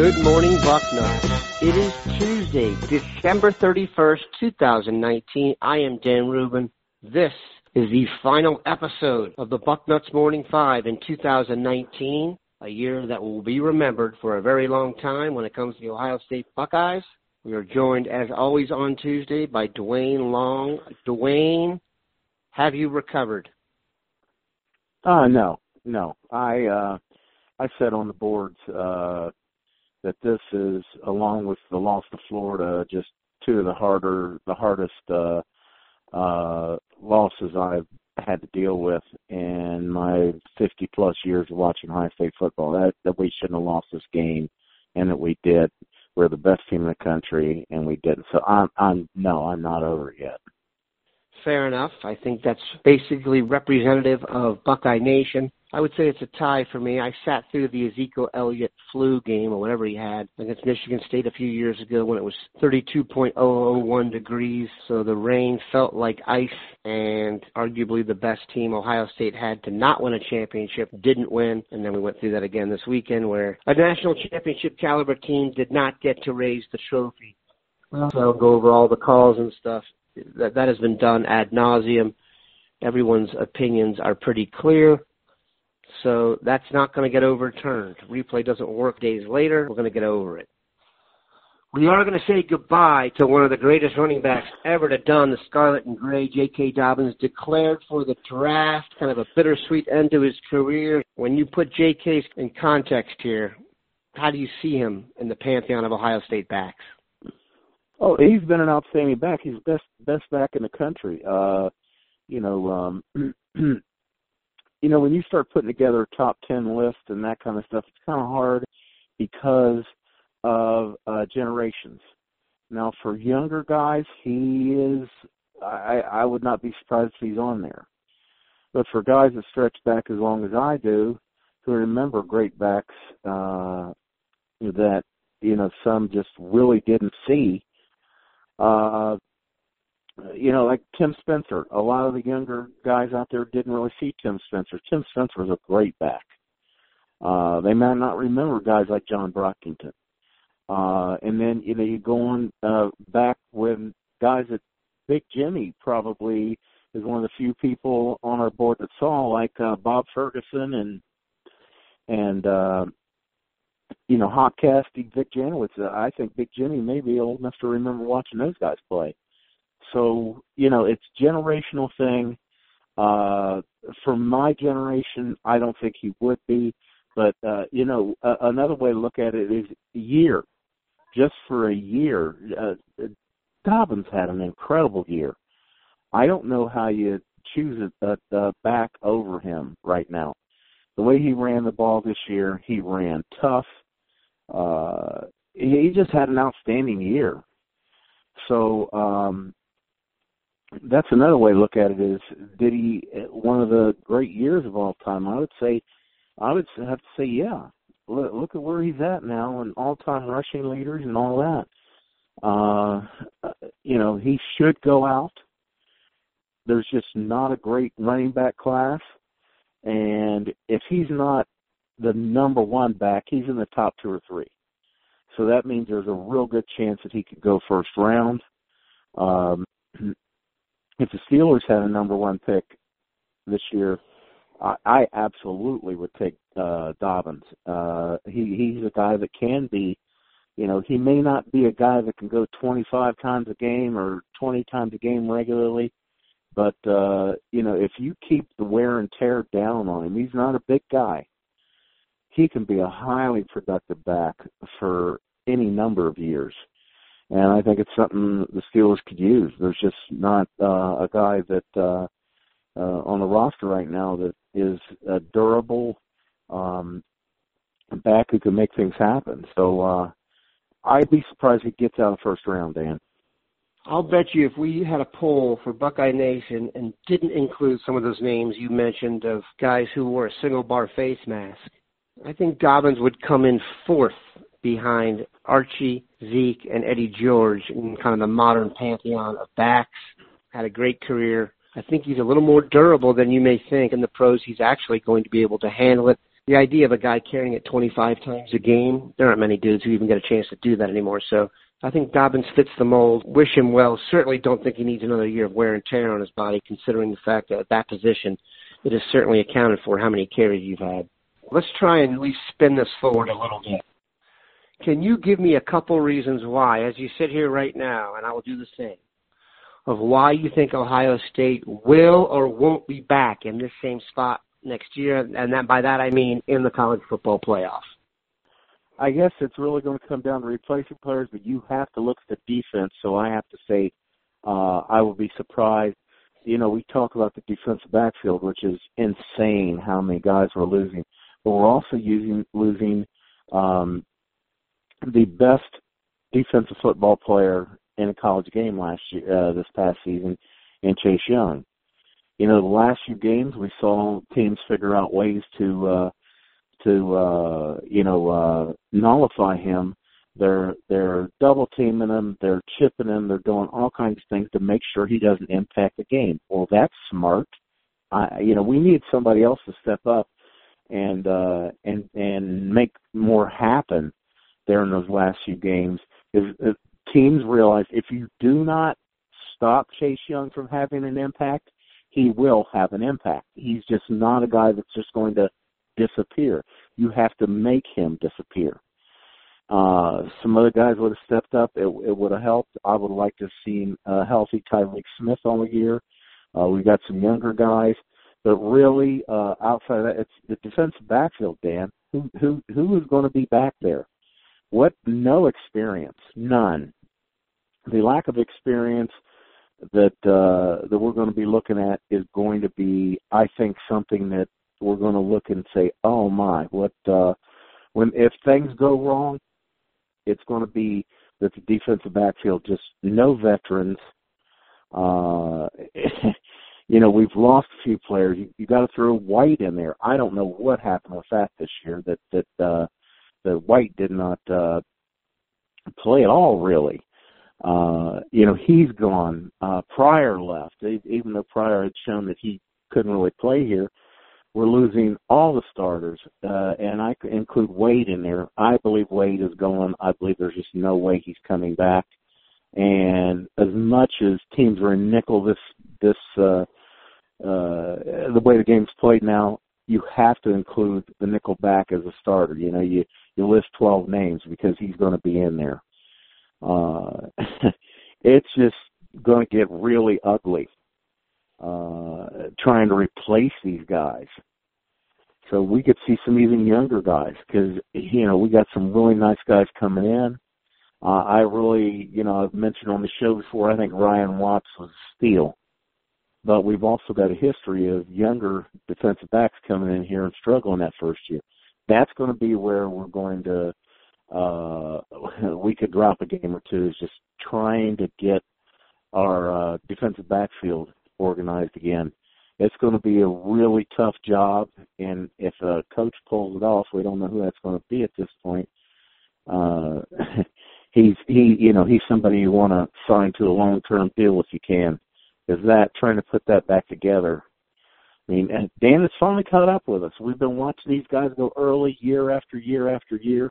Good morning, Bucknuts. It is Tuesday, December 31st, 2019. I am Dan Rubin. This is the final episode of the Bucknuts Morning Five in 2019, a year that will be remembered for a very long time when it comes to the Ohio State Buckeyes. We are joined, as always, on Tuesday by Duane Long. Dwayne, have you recovered? Uh, no, no. I, uh, I said on the boards, uh, that this is, along with the loss to Florida, just two of the harder, the hardest uh, uh, losses I've had to deal with in my 50 plus years of watching high state football. That that we shouldn't have lost this game, and that we did. We're the best team in the country, and we didn't. So I'm, I'm no, I'm not over yet. Fair enough. I think that's basically representative of Buckeye Nation. I would say it's a tie for me. I sat through the Ezekiel Elliott flu game or whatever he had against Michigan State a few years ago when it was 32.001 degrees. So the rain felt like ice and arguably the best team Ohio State had to not win a championship didn't win. And then we went through that again this weekend where a national championship caliber team did not get to raise the trophy. Well, so I'll go over all the calls and stuff. That, that has been done ad nauseum. Everyone's opinions are pretty clear. So that's not going to get overturned. Replay doesn't work days later. We're going to get over it. We are going to say goodbye to one of the greatest running backs ever to don the scarlet and gray. J.K. Dobbins declared for the draft, kind of a bittersweet end to his career. When you put J.K. in context here, how do you see him in the pantheon of Ohio State backs? Oh, he's been an outstanding back. He's the best best back in the country. Uh, you know, um, you know, when you start putting together a top 10 list and that kind of stuff, it's kind of hard because of uh, generations. Now, for younger guys, he is, I, I would not be surprised if he's on there. But for guys that stretch back as long as I do, who remember great backs uh, that, you know, some just really didn't see, uh, you know, like Tim Spencer. A lot of the younger guys out there didn't really see Tim Spencer. Tim Spencer was a great back. Uh, they might not remember guys like John Brockington. Uh, and then, you know, you go on, uh, back when guys that Big Jimmy probably is one of the few people on our board that saw, like, uh, Bob Ferguson and, and, uh, you know, Hop Cassidy, Vic Janowicz. Uh, I think Big Jimmy may be old enough to remember watching those guys play. So, you know, it's generational thing. Uh, for my generation, I don't think he would be. But, uh, you know, uh, another way to look at it is year. Just for a year, uh, Dobbins had an incredible year. I don't know how you choose a, a, a back over him right now. The way he ran the ball this year, he ran tough. Uh, he just had an outstanding year. So, um, that's another way to look at it is did he one of the great years of all time i would say i would have to say yeah. Look, look at where he's at now and all time rushing leaders and all that. Uh you know he should go out. There's just not a great running back class. And if he's not the number one back he's in the top two or three. So that means there's a real good chance that he could go first round. Um if the Steelers had a number one pick this year, I, I absolutely would take uh, Dobbins. Uh, he he's a guy that can be, you know, he may not be a guy that can go 25 times a game or 20 times a game regularly, but uh, you know, if you keep the wear and tear down on him, he's not a big guy. He can be a highly productive back for any number of years. And I think it's something the Steelers could use. There's just not uh, a guy that uh, uh, on the roster right now that is a durable um, back who can make things happen. So uh, I'd be surprised if he gets out of first round, Dan. I'll bet you if we had a poll for Buckeye Nation and didn't include some of those names you mentioned of guys who wore a single bar face mask, I think Dobbins would come in fourth behind Archie, Zeke, and Eddie George in kind of the modern pantheon of backs. Had a great career. I think he's a little more durable than you may think. In the pros, he's actually going to be able to handle it. The idea of a guy carrying it 25 times a game, there aren't many dudes who even get a chance to do that anymore. So I think Dobbins fits the mold. Wish him well. Certainly don't think he needs another year of wear and tear on his body, considering the fact that at that position, it is certainly accounted for how many carries you've had. Let's try and at least spin this forward a little bit. Can you give me a couple reasons why, as you sit here right now, and I will do the same, of why you think Ohio State will or won't be back in this same spot next year? And that, by that I mean in the college football playoff. I guess it's really going to come down to replacing players, but you have to look at the defense. So I have to say, uh, I will be surprised. You know, we talk about the defensive backfield, which is insane how many guys we're losing, but we're also using losing um, the best defensive football player in a college game last year, uh, this past season, in Chase Young. You know, the last few games we saw teams figure out ways to uh, to uh, you know uh, nullify him. They're they're double teaming him, they're chipping him, they're doing all kinds of things to make sure he doesn't impact the game. Well, that's smart. I you know we need somebody else to step up and uh, and and make more happen there in those last few games. If teams realize if you do not stop Chase Young from having an impact, he will have an impact. He's just not a guy that's just going to disappear. You have to make him disappear. Uh, some other guys would have stepped up. It, it would have helped. I would like to have seen a healthy Tyreke Smith all year. Uh, we got some younger guys, but really, uh, outside of that, it's the defensive backfield. Dan, who who who is going to be back there? What? No experience, none. The lack of experience that uh, that we're going to be looking at is going to be, I think, something that we're going to look and say, "Oh my, what?" Uh, when if things go wrong, it's going to be that the defensive backfield just no veterans. Uh, you know, we've lost a few players. You, you got to throw White in there. I don't know what happened with that this year. That that uh, that White did not uh, play at all, really. Uh, you know, he's gone. Uh, Pryor left, even though Pryor had shown that he couldn't really play here. We're losing all the starters, uh, and I include Wade in there. I believe Wade is going. I believe there's just no way he's coming back. And as much as teams are in nickel this this uh, uh, the way the game's played now, you have to include the nickel back as a starter. You know, you you list 12 names because he's going to be in there. Uh, it's just going to get really ugly uh, trying to replace these guys. So we could see some even younger guys because you know we got some really nice guys coming in. Uh, I really, you know, I've mentioned on the show before. I think Ryan Watts was a steal, but we've also got a history of younger defensive backs coming in here and struggling that first year. That's going to be where we're going to uh, we could drop a game or two is just trying to get our uh, defensive backfield organized again. It's going to be a really tough job, and if a coach pulls it off, we don't know who that's going to be at this point. Uh, he's he, you know, he's somebody you want to sign to a long-term deal if you can. Is that trying to put that back together? I mean, Dan has finally caught up with us. We've been watching these guys go early, year after year after year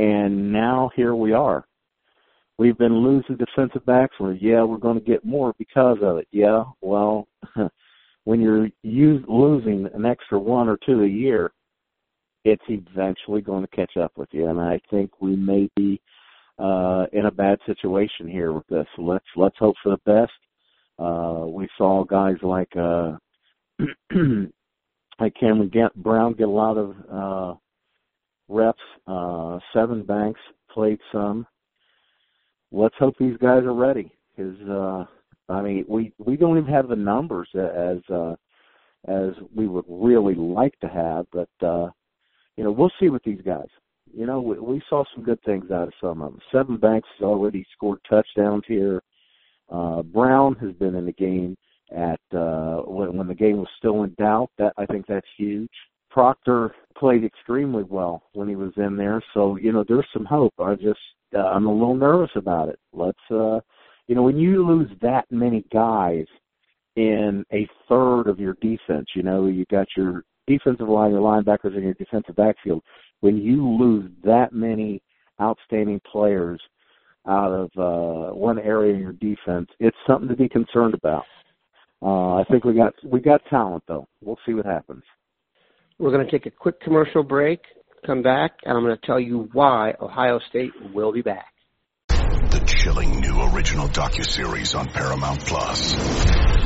and now here we are. We've been losing defensive backs. Where yeah, we're going to get more because of it. Yeah, well, when you're use, losing an extra one or two a year, it's eventually going to catch up with you. And I think we may be uh, in a bad situation here with this. Let's let's hope for the best. Uh, we saw guys like uh, like Cameron Brown get a lot of uh, reps. Uh, Sevyn Banks played some. let's hope these guys are ready. Because uh, I mean, we we don't even have the numbers as uh, as we would really like to have, but uh, you know, we'll see with these guys. You know, we, we saw some good things out of some of them. Sevyn Banks has already scored touchdowns here. Uh, Brown has been in the game at uh, when, when the game was still in doubt. That I think that's huge. Proctor played extremely well when he was in there, so you know there's some hope. I just uh, I'm a little nervous about it. Let's uh, you know when you lose that many guys in a third of your defense, you know you got your defensive line, your linebackers, and your defensive backfield. When you lose that many outstanding players out of uh, one area in your defense, it's something to be concerned about. Uh, I think we got we got talent though. We'll see what happens. We're going to take a quick commercial break, come back, and I'm going to tell you why Ohio State will be back. The chilling new original docuseries on Paramount Plus.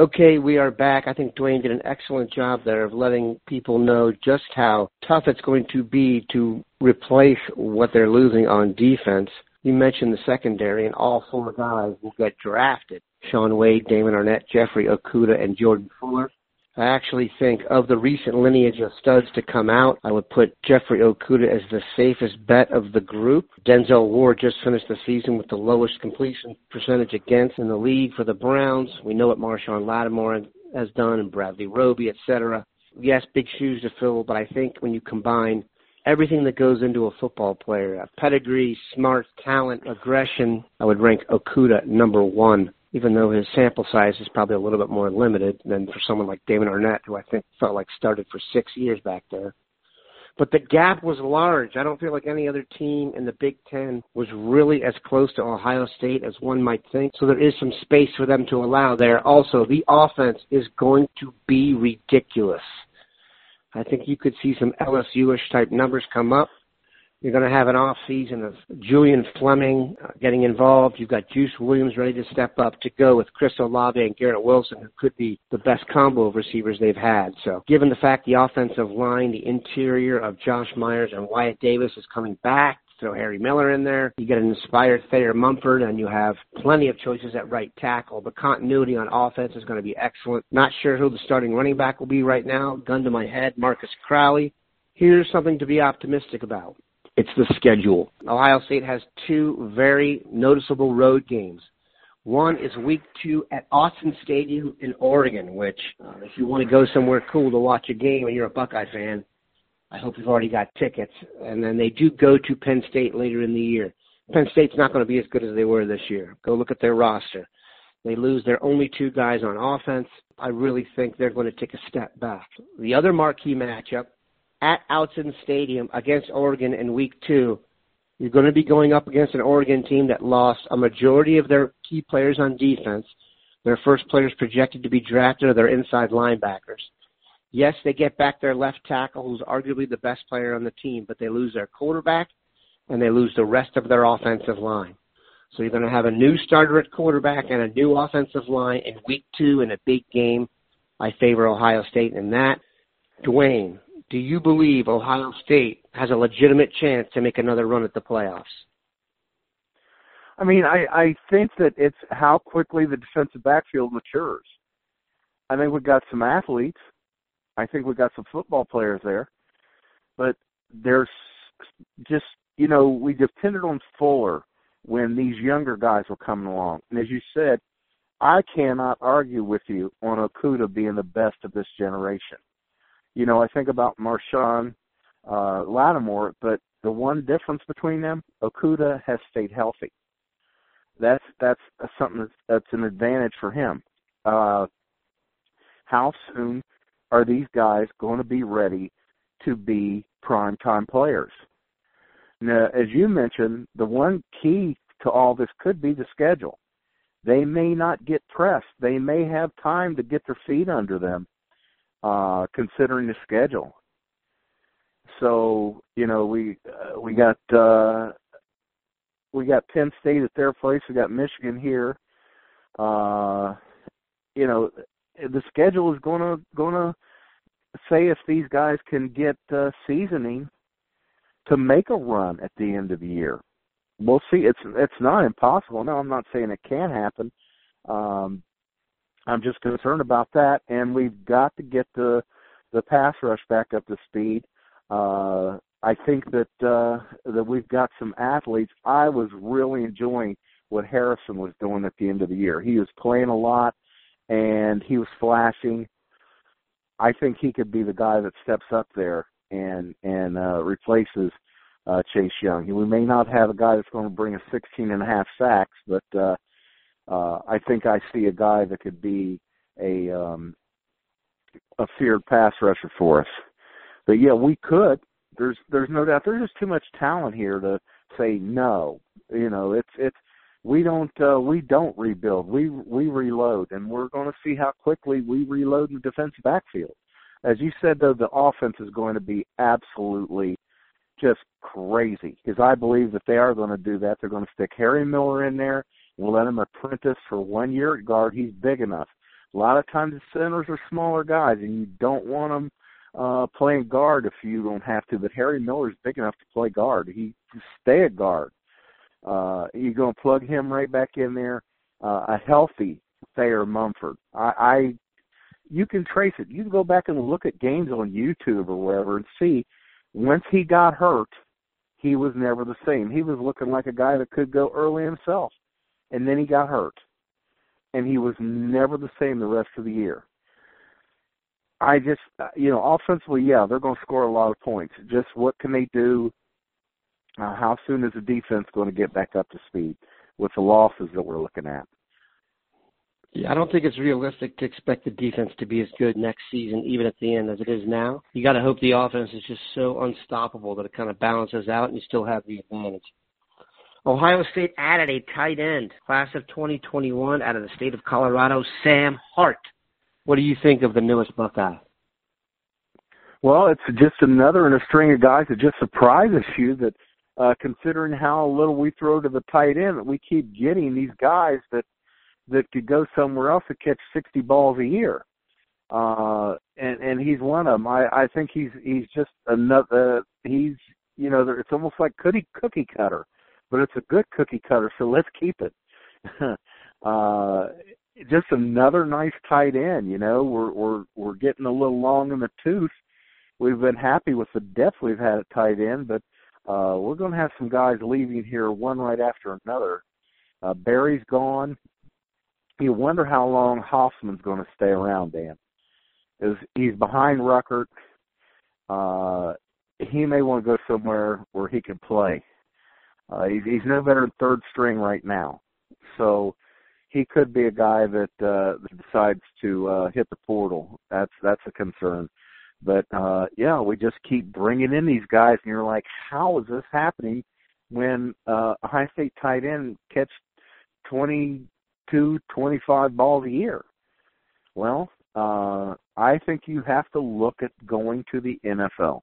Okay, we are back. I think Duane did an excellent job there of letting people know just how tough it's going to be to replace what they're losing on defense. You mentioned the secondary, and all four guys will get drafted. Shaun Wade, Damon Arnette, Jeffrey Okudah, and Jordan Fuller. I actually think of the recent lineage of studs to come out, I would put Jeffrey Okudah as the safest bet of the group. Denzel Ward just finished the season with the lowest completion percentage against in the league for the Browns. We know what Marshon Lattimore has done and Bradley Roby, etc. Yes, big shoes to fill, but I think when you combine everything that goes into a football player, a pedigree, smart, talent, aggression, I would rank Okudah number one even though his sample size is probably a little bit more limited than for someone like Damon Arnette, who I think felt like started for six years back there. But the gap was large. I don't feel like any other team in the Big Ten was really as close to Ohio State as one might think. So there is some space for them to allow there. Also, the offense is going to be ridiculous. I think you could see some LSU-ish type numbers come up. You're going to have an off season of Julian Fleming uh, getting involved. You've got Juice Williams ready to step up to go with Chris Olave and Garrett Wilson, who could be the best combo of receivers they've had. So, given the fact the offensive line, the interior of Josh Myers and Wyatt Davis is coming back, throw Harry Miller in there. You get an inspired Thayer Munford, and you have plenty of choices at right tackle. The continuity on offense is going to be excellent. Not sure who the starting running back will be right now. Gun to my head, Marcus Crowley. Here's something to be optimistic about. It's the schedule. Ohio State has two very noticeable road games. One is week two at Autzen Stadium in Oregon, which, uh, if you want to go somewhere cool to watch a game and you're a Buckeye fan, I hope you've already got tickets. And then they do go to Penn State later in the year. Penn State's not going to be as good as they were this year. Go look at their roster. They lose their only two guys on offense. I really think they're going to take a step back. The other marquee matchup at Autzen Stadium against Oregon in week two, you're going to be going up against an Oregon team that lost a majority of their key players on defense. Their first players projected to be drafted are their inside linebackers. Yes, they get back their left tackle, who's arguably the best player on the team, but they lose their quarterback and they lose the rest of their offensive line. So you're going to have a new starter at quarterback and a new offensive line in week two in a big game. I favor Ohio State in that. Duane, do you believe Ohio State has a legitimate chance to make another run at the playoffs? I mean, I, I think that it's how quickly the defensive backfield matures. I think we've got some athletes. I think we've got some football players there. But there's just, you know, we depended on Fuller when these younger guys were coming along. And as you said, I cannot argue with you on Okudah being the best of this generation you know, I think about Marshon uh, Lattimore, but the one difference between them, Okudah has stayed healthy. That's that's something that's, that's an advantage for him. Uh, how soon are these guys going to be ready to be prime time players? Now, as you mentioned, the one key to all this could be the schedule. they may not get pressed. They may have time to get their feet under them, uh, considering the schedule. So you know we uh, we got uh, we got Penn State at their place. We got Michigan here. Uh, you know the schedule is going to say if these guys can get uh, seasoning to make a run at the end of the year. We'll see. It's it's not impossible. No, I'm not saying it can't happen. Um, I'm just concerned about that, and we've got to get the the pass rush back up to speed. Uh, I think that uh, that we've got some athletes. I was really enjoying what Harrison was doing at the end of the year. He was playing a lot, and he was flashing. I think he could be the guy that steps up there and and uh, replaces uh, Chase Young. We may not have a guy that's going to bring us 16 and a half sacks, but uh, uh, I think I see a guy that could be a um, a feared pass rusher for us. But yeah, we could. There's there's no doubt. There's just too much talent here to say no. You know, it's it's we don't uh, we don't rebuild. We we reload, and we're going to see how quickly we reload in the defensive backfield. As you said, though, the offense is going to be absolutely just crazy because I believe that they are going to do that. They're going to stick Harry Miller in there. We'll let him apprentice for one year at guard. He's big enough. A lot of times the centers are smaller guys, and you don't want them uh, playing guard if you don't have to. But Harry Miller's big enough to play guard. He stay at guard. Uh, you're going to plug him right back in there. Uh, a healthy Thayer Munford. I, I, you can trace it. You can go back and look at games on YouTube or wherever and see. Once he got hurt, he was never the same. He was looking like a guy that could go early himself, and then he got hurt, and he was never the same the rest of the year. I just, you know, offensively, yeah, they're going to score a lot of points. Just what can they do uh, how soon is the defense going to get back up to speed with the losses that we're looking at? Yeah, I don't think it's realistic to expect the defense to be as good next season, even at the end, as it is now. You got to hope the offense is just so unstoppable that it kind of balances out and you still have the advantage. Ohio State added a tight end, class of 2021 out of the state of Colorado, Sam Hart. What do you think of the newest Buckeye? Well, it's just another in a string of guys that just surprises you that – uh, considering how little we throw to the tight end, that we keep getting these guys that that could go somewhere else to catch 60 balls a year. Uh, and and he's one of them. I I think he's he's just another. He's you know it's almost like cookie cookie cutter, but it's a good cookie cutter. So let's keep it. uh, just another nice tight end. You know, we're we're we're getting a little long in the tooth. We've been happy with the depth we've had at tight end, but uh, we're going to have some guys leaving here, one right after another. Uh, Berry's gone. You wonder how long Hoffman's going to stay around, Dan. Is he's behind Ruckert. Uh, he may want to go somewhere where he can play. Uh, he's, he's no better than third string right now, so he could be a guy that uh, decides to uh, hit the portal. That's that's a concern. But uh yeah, we just keep bringing in these guys, and you're like, how is this happening when uh, a high state tight end catch 22, 25 balls a year? Well, uh, I think you have to look at going to the NFL.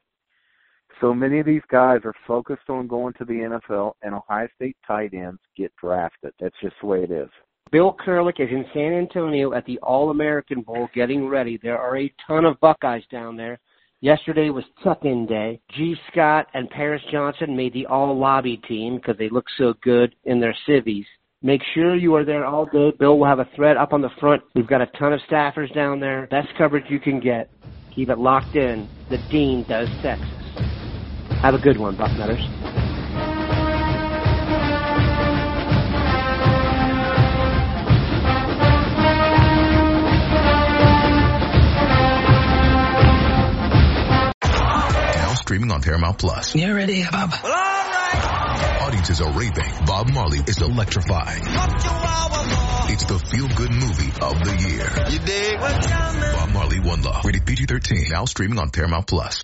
So many of these guys are focused on going to the NFL, and Ohio State tight ends get drafted. That's just the way it is. Bill Kurelic is in San Antonio at the All American Bowl getting ready. There are a ton of Buckeyes down there. Yesterday was tuck-in day. Gee Scott and Paris Johnson made the all-lobby team because they look so good in their civvies. Make sure you are there all day. Bill will have a thread up on the front. We've got a ton of staffers down there. Best coverage you can get. Keep it locked in. The Dean does Texas. Have a good one, Bucknutters. streaming on Paramount Plus. You ready, Bob? Well, all right. Audiences are raving. Bob Marley is electrifying. It's the feel-good movie of the year. You dig? Bob Marley One Love. Rated PG-13. Now streaming on Paramount Plus.